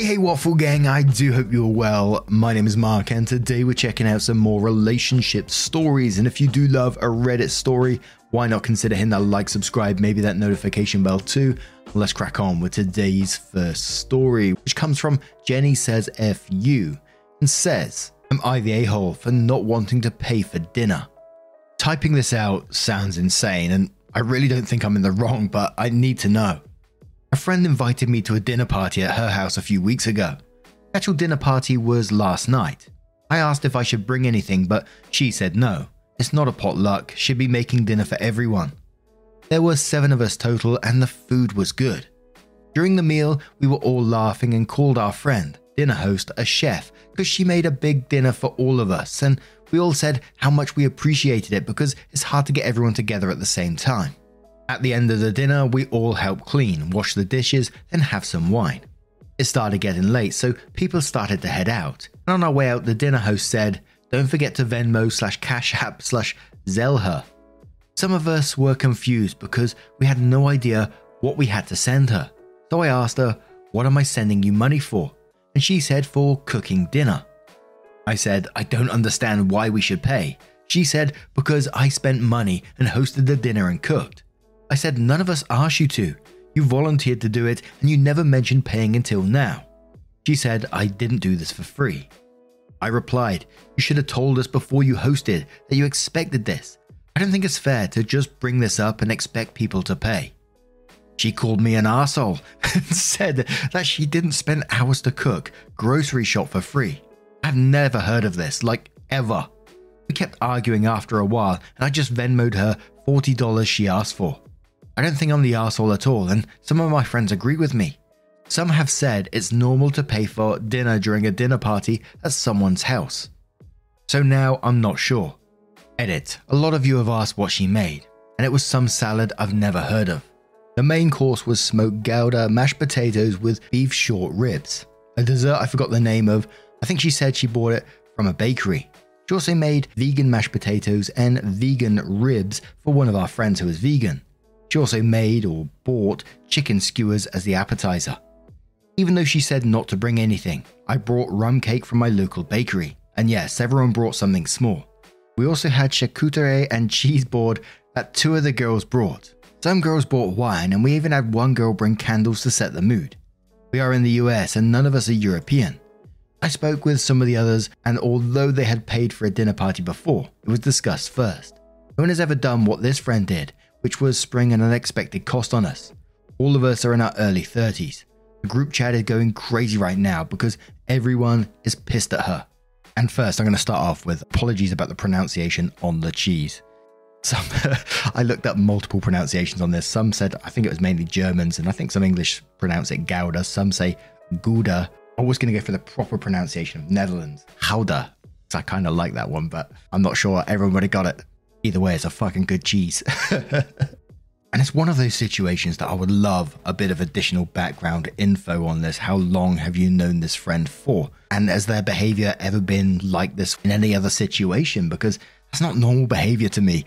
Hey, hey, Waffle Gang, I do hope you're well. My name is Mark, and today we're checking out some more relationship stories. And if you do love a Reddit story, why not consider hitting that like, subscribe, maybe that notification bell too? Let's crack on with today's first story, which comes from Jenny Says FU and says, Am I the a hole for not wanting to pay for dinner? Typing this out sounds insane, and I really don't think I'm in the wrong, but I need to know. A friend invited me to a dinner party at her house a few weeks ago. The actual dinner party was last night. I asked if I should bring anything, but she said no. It's not a potluck, she'd be making dinner for everyone. There were seven of us total, and the food was good. During the meal, we were all laughing and called our friend, dinner host, a chef, because she made a big dinner for all of us, and we all said how much we appreciated it because it's hard to get everyone together at the same time. At the end of the dinner, we all helped clean, wash the dishes, then have some wine. It started getting late, so people started to head out. And on our way out, the dinner host said, Don't forget to Venmo slash Cash App slash Zelle her. Some of us were confused because we had no idea what we had to send her. So I asked her, What am I sending you money for? And she said, For cooking dinner. I said, I don't understand why we should pay. She said, Because I spent money and hosted the dinner and cooked. I said, None of us asked you to. You volunteered to do it and you never mentioned paying until now. She said, I didn't do this for free. I replied, You should have told us before you hosted that you expected this. I don't think it's fair to just bring this up and expect people to pay. She called me an arsehole and said that she didn't spend hours to cook, grocery shop for free. I've never heard of this, like ever. We kept arguing after a while, and I just Venmoed her $40 she asked for. I don't think I'm the asshole at all, and some of my friends agree with me. Some have said it's normal to pay for dinner during a dinner party at someone's house. So now I'm not sure. Edit. A lot of you have asked what she made, and it was some salad I've never heard of. The main course was smoked gouda, mashed potatoes with beef short ribs. A dessert I forgot the name of, I think she said she bought it from a bakery. She also made vegan mashed potatoes and vegan ribs for one of our friends who was vegan. She also made or bought chicken skewers as the appetizer. Even though she said not to bring anything, I brought rum cake from my local bakery. And yes, everyone brought something small. We also had charcuterie and cheese board that two of the girls brought. Some girls brought wine, and we even had one girl bring candles to set the mood. We are in the US and none of us are European. I spoke with some of the others, and although they had paid for a dinner party before, it was discussed first. No one has ever done what this friend did, which was spring an unexpected cost on us. All of us are in our early 30s. The group chat is going crazy right now because everyone is pissed at her. And first, I'm going to start off with apologies about the pronunciation on the cheese. Some, I looked up multiple pronunciations on this. Some said, I think it was mainly Germans, and I think some English pronounce it Gouda. Some say Gouda. I was going to go for the proper pronunciation of Netherlands, Gouda. I kind of like that one, but I'm not sure everybody got it. Either way, it's a fucking good cheese. and it's one of those situations that I would love a bit of additional background info on this. How long have you known this friend for? And has their behavior ever been like this in any other situation? Because that's not normal behavior to me.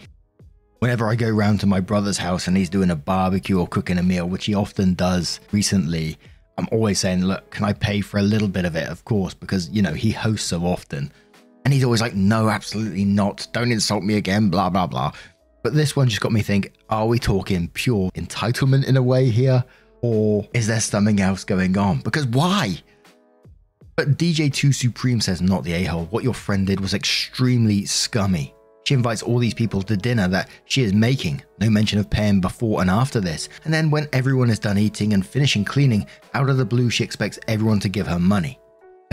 Whenever I go round to my brother's house and he's doing a barbecue or cooking a meal, which he often does recently, I'm always saying, look, can I pay for a little bit of it? Of course, because, you know, he hosts so often. And he's always like, no, absolutely not. Don't insult me again, blah, blah, blah. But this one just got me think are we talking pure entitlement in a way here? Or is there something else going on? Because why? But DJ2 Supreme says, not the a hole. What your friend did was extremely scummy. She invites all these people to dinner that she is making, no mention of paying before and after this. And then when everyone is done eating and finishing cleaning, out of the blue, she expects everyone to give her money.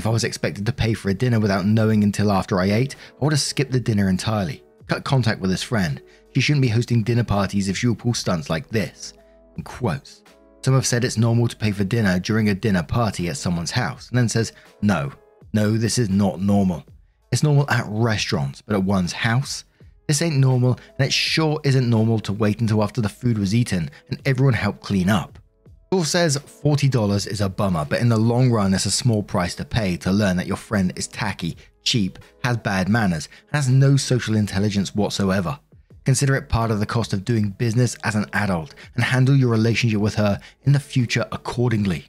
If I was expected to pay for a dinner without knowing until after I ate, I would have skipped the dinner entirely, cut contact with this friend, she shouldn't be hosting dinner parties if she will pull stunts like this. In quotes. Some have said it's normal to pay for dinner during a dinner party at someone's house, and then says, no, no, this is not normal. It's normal at restaurants, but at one's house? This ain't normal, and it sure isn't normal to wait until after the food was eaten and everyone helped clean up. Paul says $40 is a bummer, but in the long run, it's a small price to pay to learn that your friend is tacky, cheap, has bad manners, has no social intelligence whatsoever. Consider it part of the cost of doing business as an adult and handle your relationship with her in the future accordingly.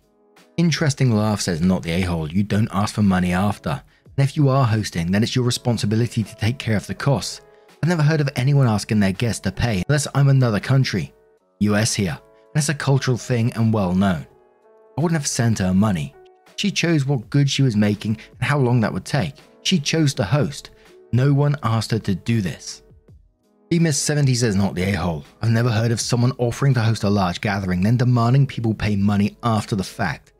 Interesting laugh says not the a hole, you don't ask for money after. And if you are hosting, then it's your responsibility to take care of the costs. I've never heard of anyone asking their guests to pay unless I'm another country. US here, it's a cultural thing and well known. I wouldn't have sent her money. She chose what good she was making and how long that would take. She chose to host. No one asked her to do this. Miss70 says not the a-hole. I've never heard of someone offering to host a large gathering, then demanding people pay money after the fact.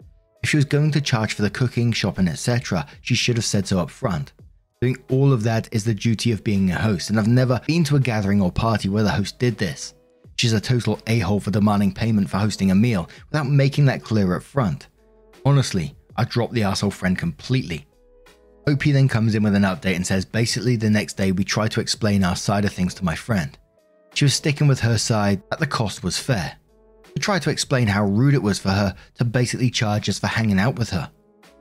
If she was going to charge for the cooking, shopping, etc., she should have said so up front. Doing all of that is the duty of being a host, and I've never been to a gathering or party where the host did this. She's a total a hole for demanding payment for hosting a meal without making that clear up front. Honestly, I dropped the asshole friend completely. OP then comes in with an update and says basically the next day we tried to explain our side of things to my friend. She was sticking with her side that the cost was fair. We tried to explain how rude it was for her to basically charge us for hanging out with her.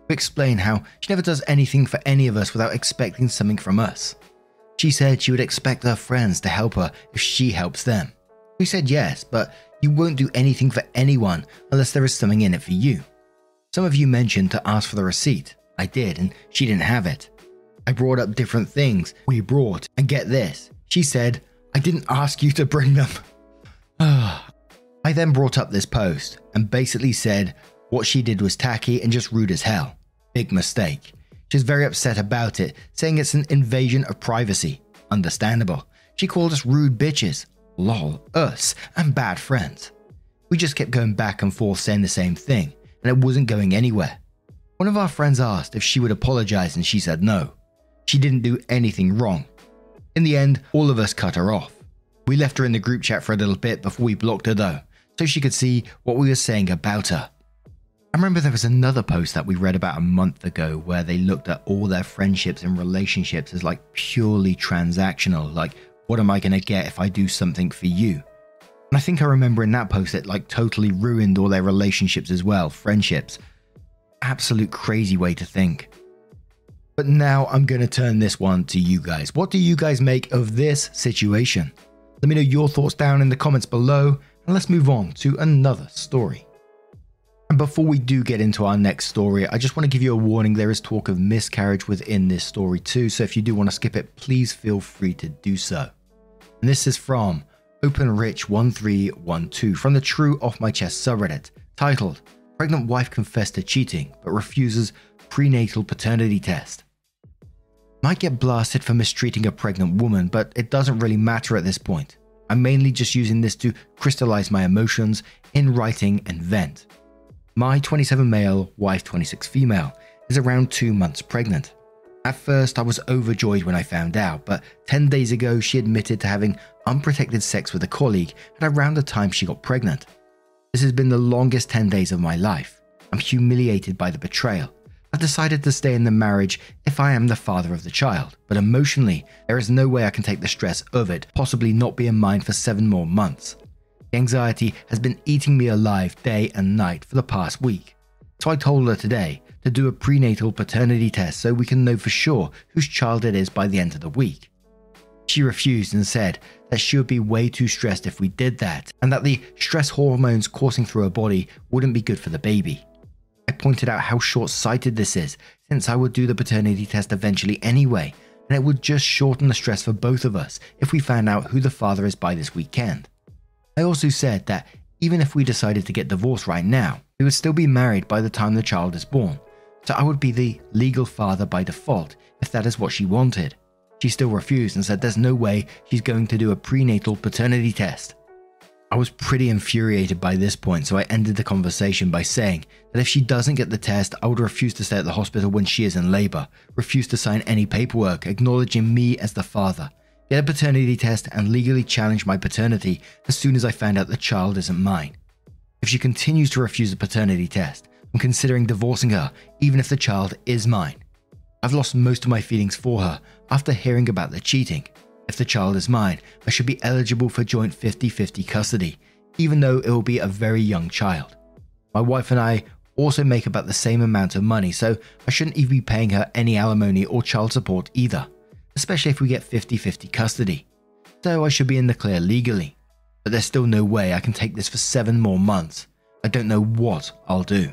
We explained how she never does anything for any of us without expecting something from us. She said she would expect her friends to help her if she helps them. We said yes, but you won't do anything for anyone unless there is something in it for you. Some of you mentioned to ask for the receipt. I did, and she didn't have it. I brought up different things we brought, and get this. She said, I didn't ask you to bring them. I then brought up this post and basically said what she did was tacky and just rude as hell. Big mistake. She's very upset about it, saying it's an invasion of privacy. Understandable. She called us rude bitches, lol, us, and bad friends. We just kept going back and forth saying the same thing, and it wasn't going anywhere. One of our friends asked if she would apologize, and she said no. She didn't do anything wrong. In the end, all of us cut her off. We left her in the group chat for a little bit before we blocked her though, so she could see what we were saying about her. I remember there was another post that we read about a month ago where they looked at all their friendships and relationships as like purely transactional, like, what am I going to get if I do something for you? And I think I remember in that post it like totally ruined all their relationships as well, friendships absolute crazy way to think. But now I'm going to turn this one to you guys. What do you guys make of this situation? Let me know your thoughts down in the comments below, and let's move on to another story. And before we do get into our next story, I just want to give you a warning there is talk of miscarriage within this story too, so if you do want to skip it, please feel free to do so. And this is from OpenRich1312 from the True Off My Chest subreddit, titled Pregnant wife confessed to cheating but refuses prenatal paternity test. Might get blasted for mistreating a pregnant woman, but it doesn't really matter at this point. I'm mainly just using this to crystallize my emotions in writing and vent. My 27 male, wife 26 female, is around two months pregnant. At first, I was overjoyed when I found out, but 10 days ago, she admitted to having unprotected sex with a colleague at around the time she got pregnant. This has been the longest 10 days of my life. I'm humiliated by the betrayal. I've decided to stay in the marriage if I am the father of the child, but emotionally, there is no way I can take the stress of it, possibly not being mine for seven more months. The anxiety has been eating me alive day and night for the past week. So I told her today to do a prenatal paternity test so we can know for sure whose child it is by the end of the week. She refused and said that she would be way too stressed if we did that, and that the stress hormones coursing through her body wouldn't be good for the baby. I pointed out how short sighted this is, since I would do the paternity test eventually anyway, and it would just shorten the stress for both of us if we found out who the father is by this weekend. I also said that even if we decided to get divorced right now, we would still be married by the time the child is born, so I would be the legal father by default if that is what she wanted. She still refused and said there's no way she's going to do a prenatal paternity test. I was pretty infuriated by this point, so I ended the conversation by saying that if she doesn't get the test, I would refuse to stay at the hospital when she is in labour, refuse to sign any paperwork acknowledging me as the father. get a paternity test, and legally challenge my paternity as soon as I find out the child isn't mine. If she continues to refuse the paternity test, I'm considering divorcing her, even if the child is mine. I've lost most of my feelings for her after hearing about the cheating. If the child is mine, I should be eligible for joint 50 50 custody, even though it will be a very young child. My wife and I also make about the same amount of money, so I shouldn't even be paying her any alimony or child support either, especially if we get 50 50 custody. So I should be in the clear legally. But there's still no way I can take this for seven more months. I don't know what I'll do.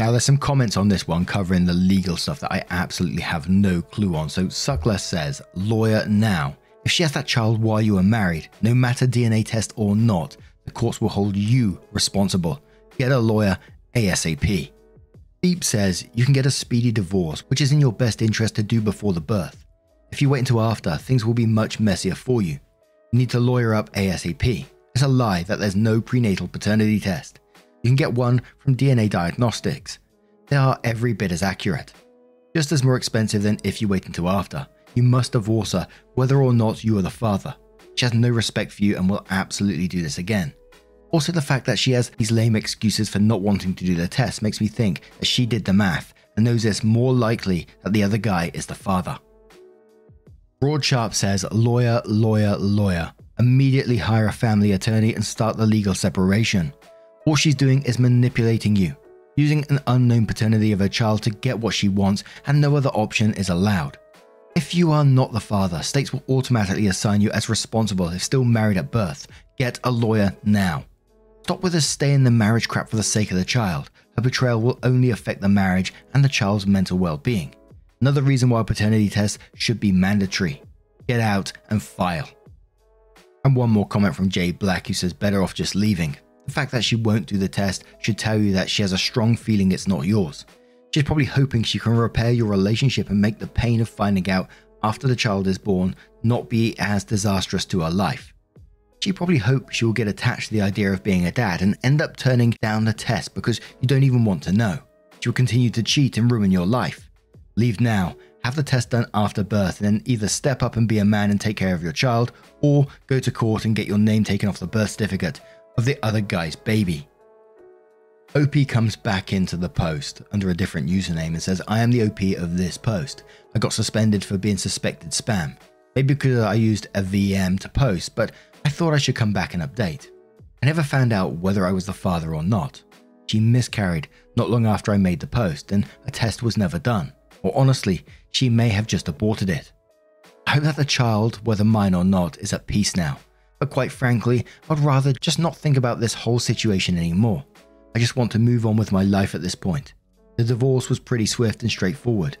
Now, there's some comments on this one covering the legal stuff that I absolutely have no clue on. So, Suckler says, lawyer now. If she has that child while you are married, no matter DNA test or not, the courts will hold you responsible. Get a lawyer ASAP. Beep says you can get a speedy divorce, which is in your best interest to do before the birth. If you wait until after, things will be much messier for you. You need to lawyer up ASAP. It's a lie that there's no prenatal paternity test. You can get one from DNA Diagnostics. They are every bit as accurate. Just as more expensive than if you wait until after. You must divorce her whether or not you are the father. She has no respect for you and will absolutely do this again. Also, the fact that she has these lame excuses for not wanting to do the test makes me think that she did the math and knows it's more likely that the other guy is the father. Broad Sharp says, lawyer, lawyer, lawyer. Immediately hire a family attorney and start the legal separation. All she's doing is manipulating you, using an unknown paternity of her child to get what she wants, and no other option is allowed. If you are not the father, states will automatically assign you as responsible if still married at birth. Get a lawyer now. Stop with the stay in the marriage crap for the sake of the child. Her betrayal will only affect the marriage and the child's mental well being. Another reason why paternity tests should be mandatory. Get out and file. And one more comment from Jay Black who says better off just leaving. The fact that she won't do the test should tell you that she has a strong feeling it's not yours. She's probably hoping she can repair your relationship and make the pain of finding out after the child is born not be as disastrous to her life. She probably hopes she will get attached to the idea of being a dad and end up turning down the test because you don't even want to know. She will continue to cheat and ruin your life. Leave now, have the test done after birth, and then either step up and be a man and take care of your child, or go to court and get your name taken off the birth certificate of the other guy's baby. OP comes back into the post under a different username and says, I am the OP of this post. I got suspended for being suspected spam. Maybe because I used a VM to post, but I thought I should come back and update. I never found out whether I was the father or not. She miscarried not long after I made the post, and a test was never done. Or honestly, she may have just aborted it. I hope that the child, whether mine or not, is at peace now. But quite frankly, I'd rather just not think about this whole situation anymore. I just want to move on with my life at this point. The divorce was pretty swift and straightforward.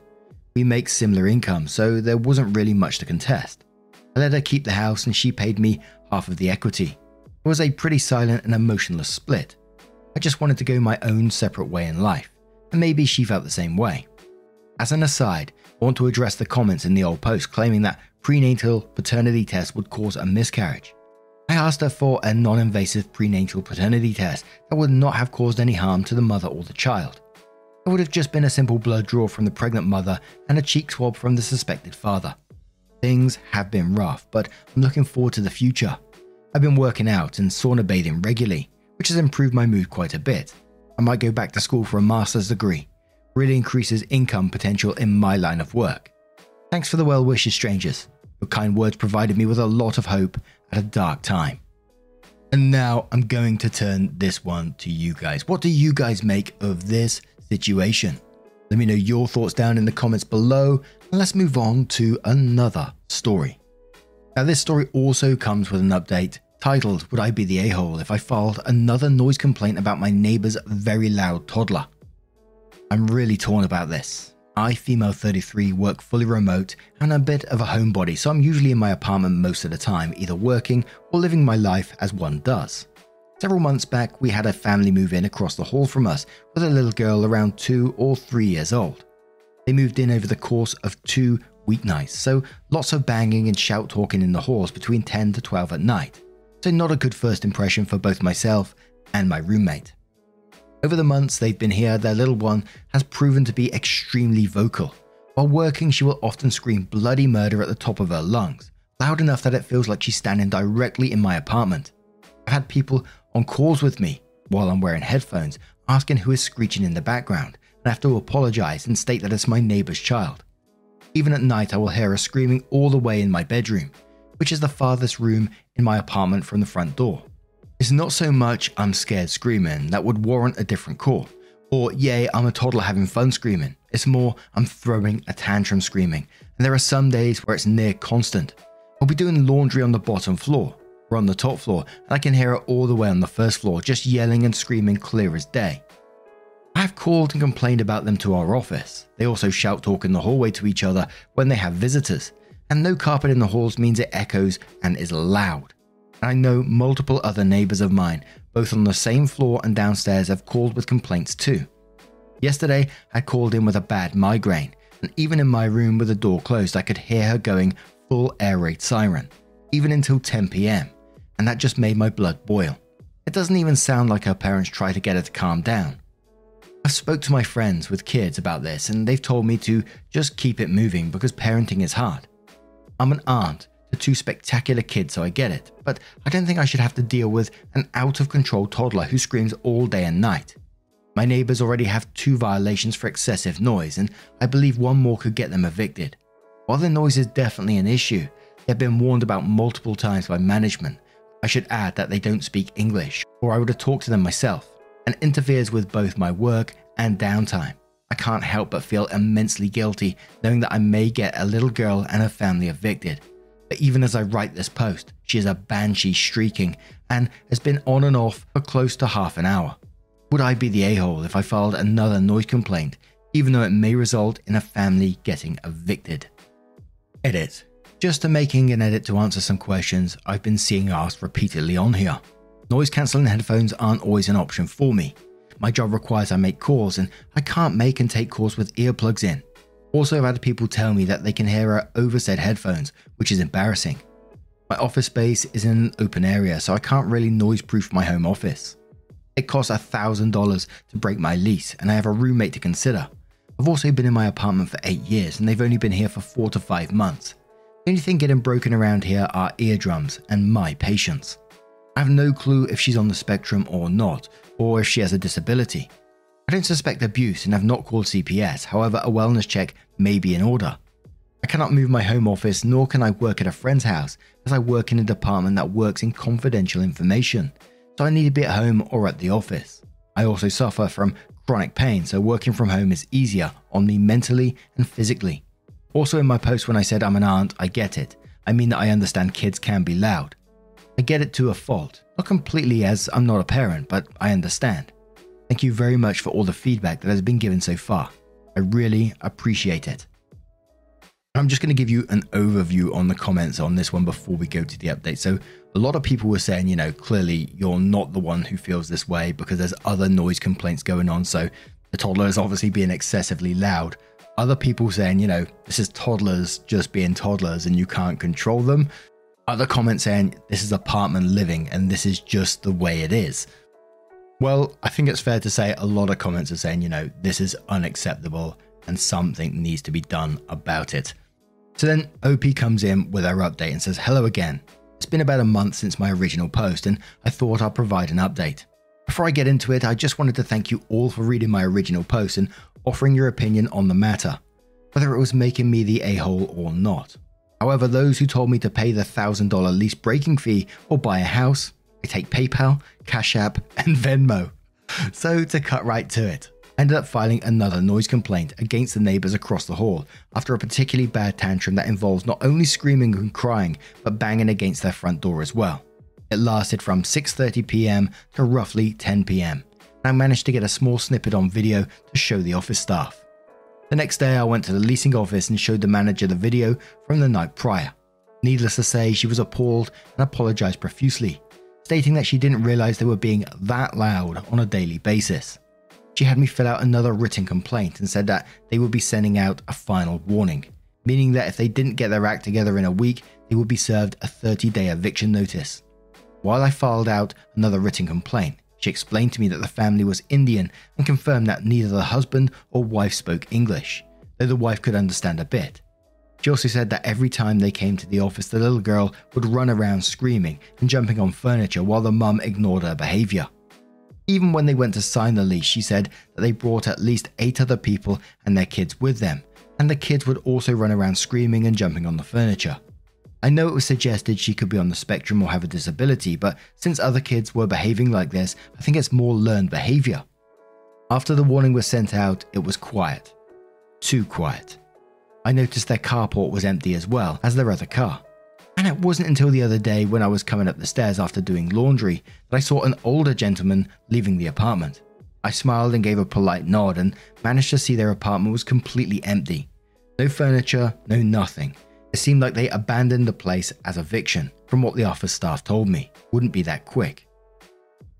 We make similar income, so there wasn't really much to contest. I let her keep the house and she paid me half of the equity. It was a pretty silent and emotionless split. I just wanted to go my own separate way in life, and maybe she felt the same way. As an aside, I want to address the comments in the old post claiming that prenatal paternity test would cause a miscarriage. I asked her for a non invasive prenatal paternity test that would not have caused any harm to the mother or the child. It would have just been a simple blood draw from the pregnant mother and a cheek swab from the suspected father. Things have been rough, but I'm looking forward to the future. I've been working out and sauna bathing regularly, which has improved my mood quite a bit. I might go back to school for a master's degree. really increases income potential in my line of work. Thanks for the well wishes, strangers. Your kind words provided me with a lot of hope at a dark time. And now I'm going to turn this one to you guys. What do you guys make of this situation? Let me know your thoughts down in the comments below, and let's move on to another story. Now, this story also comes with an update titled Would I Be the A hole if I filed another noise complaint about my neighbor's very loud toddler? I'm really torn about this. I, female 33, work fully remote and a bit of a homebody, so I'm usually in my apartment most of the time, either working or living my life as one does. Several months back, we had a family move in across the hall from us with a little girl around two or three years old. They moved in over the course of two weeknights, so lots of banging and shout talking in the halls between 10 to 12 at night. So, not a good first impression for both myself and my roommate. Over the months they've been here, their little one has proven to be extremely vocal. While working, she will often scream bloody murder at the top of her lungs, loud enough that it feels like she's standing directly in my apartment. I've had people on calls with me while I'm wearing headphones asking who is screeching in the background, and I have to apologize and state that it's my neighbor's child. Even at night, I will hear her screaming all the way in my bedroom, which is the farthest room in my apartment from the front door. It's not so much I'm scared screaming that would warrant a different call, or yay, I'm a toddler having fun screaming. It's more I'm throwing a tantrum screaming, and there are some days where it's near constant. I'll be doing laundry on the bottom floor, or on the top floor, and I can hear her all the way on the first floor, just yelling and screaming clear as day. I have called and complained about them to our office. They also shout talk in the hallway to each other when they have visitors, and no carpet in the halls means it echoes and is loud. I know multiple other neighbours of mine, both on the same floor and downstairs, have called with complaints too. Yesterday, I called in with a bad migraine, and even in my room with the door closed, I could hear her going full air raid siren, even until 10 pm, and that just made my blood boil. It doesn't even sound like her parents try to get her to calm down. I've spoke to my friends with kids about this, and they've told me to just keep it moving because parenting is hard. I'm an aunt to two spectacular kids, so I get it, but I don't think I should have to deal with an out of control toddler who screams all day and night. My neighbours already have two violations for excessive noise, and I believe one more could get them evicted. While the noise is definitely an issue, they've been warned about multiple times by management. I should add that they don't speak English, or I would have talked to them myself, and interferes with both my work and downtime. I can't help but feel immensely guilty knowing that I may get a little girl and her family evicted. But even as I write this post, she is a banshee streaking and has been on and off for close to half an hour. Would I be the a hole if I filed another noise complaint, even though it may result in a family getting evicted? Edit. Just to making an edit to answer some questions I've been seeing asked repeatedly on here. Noise cancelling headphones aren't always an option for me. My job requires I make calls, and I can't make and take calls with earplugs in. Also, I've had people tell me that they can hear our overset headphones, which is embarrassing. My office space is in an open area, so I can't really noise proof my home office. It costs $1,000 to break my lease, and I have a roommate to consider. I've also been in my apartment for 8 years, and they've only been here for 4 to 5 months. The only thing getting broken around here are eardrums and my patience. I have no clue if she's on the spectrum or not, or if she has a disability. I don't suspect abuse and have not called CPS, however, a wellness check may be in order. I cannot move my home office nor can I work at a friend's house as I work in a department that works in confidential information, so I need to be at home or at the office. I also suffer from chronic pain, so working from home is easier on me mentally and physically. Also, in my post when I said I'm an aunt, I get it. I mean that I understand kids can be loud. I get it to a fault, not completely as I'm not a parent, but I understand. Thank you very much for all the feedback that has been given so far. I really appreciate it. I'm just going to give you an overview on the comments on this one before we go to the update. So, a lot of people were saying, you know, clearly you're not the one who feels this way because there's other noise complaints going on. So, the toddler is obviously being excessively loud. Other people saying, you know, this is toddlers just being toddlers and you can't control them. Other comments saying, this is apartment living and this is just the way it is. Well, I think it's fair to say a lot of comments are saying, you know, this is unacceptable and something needs to be done about it. So then OP comes in with her update and says, Hello again. It's been about a month since my original post, and I thought I'd provide an update. Before I get into it, I just wanted to thank you all for reading my original post and offering your opinion on the matter, whether it was making me the a hole or not. However, those who told me to pay the $1,000 lease breaking fee or buy a house, I take PayPal, Cash App, and Venmo. So, to cut right to it, I ended up filing another noise complaint against the neighbors across the hall after a particularly bad tantrum that involves not only screaming and crying, but banging against their front door as well. It lasted from 6:30 p.m. to roughly 10 p.m. And I managed to get a small snippet on video to show the office staff. The next day I went to the leasing office and showed the manager the video from the night prior. Needless to say, she was appalled and apologized profusely, stating that she didn't realize they were being that loud on a daily basis. She had me fill out another written complaint and said that they would be sending out a final warning, meaning that if they didn't get their act together in a week, they would be served a 30 day eviction notice. While I filed out another written complaint, she explained to me that the family was Indian and confirmed that neither the husband or wife spoke English, though the wife could understand a bit. She also said that every time they came to the office, the little girl would run around screaming and jumping on furniture while the mum ignored her behaviour. Even when they went to sign the lease, she said that they brought at least eight other people and their kids with them, and the kids would also run around screaming and jumping on the furniture. I know it was suggested she could be on the spectrum or have a disability, but since other kids were behaving like this, I think it's more learned behavior. After the warning was sent out, it was quiet. Too quiet. I noticed their carport was empty as well as their other car. And it wasn't until the other day when I was coming up the stairs after doing laundry that I saw an older gentleman leaving the apartment. I smiled and gave a polite nod and managed to see their apartment was completely empty. No furniture, no nothing. It seemed like they abandoned the place as eviction, from what the office staff told me. Wouldn't be that quick.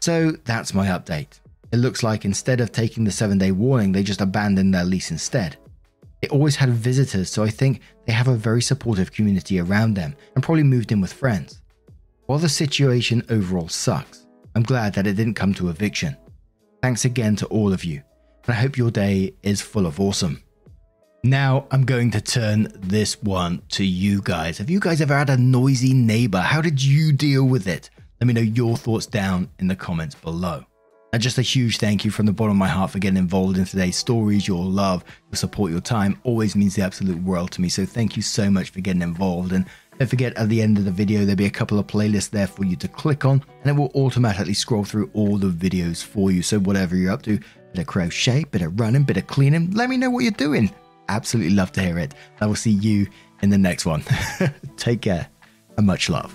So that's my update. It looks like instead of taking the 7 day warning, they just abandoned their lease instead. They always had visitors, so I think they have a very supportive community around them and probably moved in with friends. While the situation overall sucks, I'm glad that it didn't come to eviction. Thanks again to all of you, and I hope your day is full of awesome. Now I'm going to turn this one to you guys. Have you guys ever had a noisy neighbor? How did you deal with it? Let me know your thoughts down in the comments below. And just a huge thank you from the bottom of my heart for getting involved in today's stories. Your love, your support, your time always means the absolute world to me. So thank you so much for getting involved. And don't forget at the end of the video, there'll be a couple of playlists there for you to click on, and it will automatically scroll through all the videos for you. So whatever you're up to, bit of crochet, bit of running, bit of cleaning, let me know what you're doing absolutely love to hear it. I will see you in the next one. Take care and much love.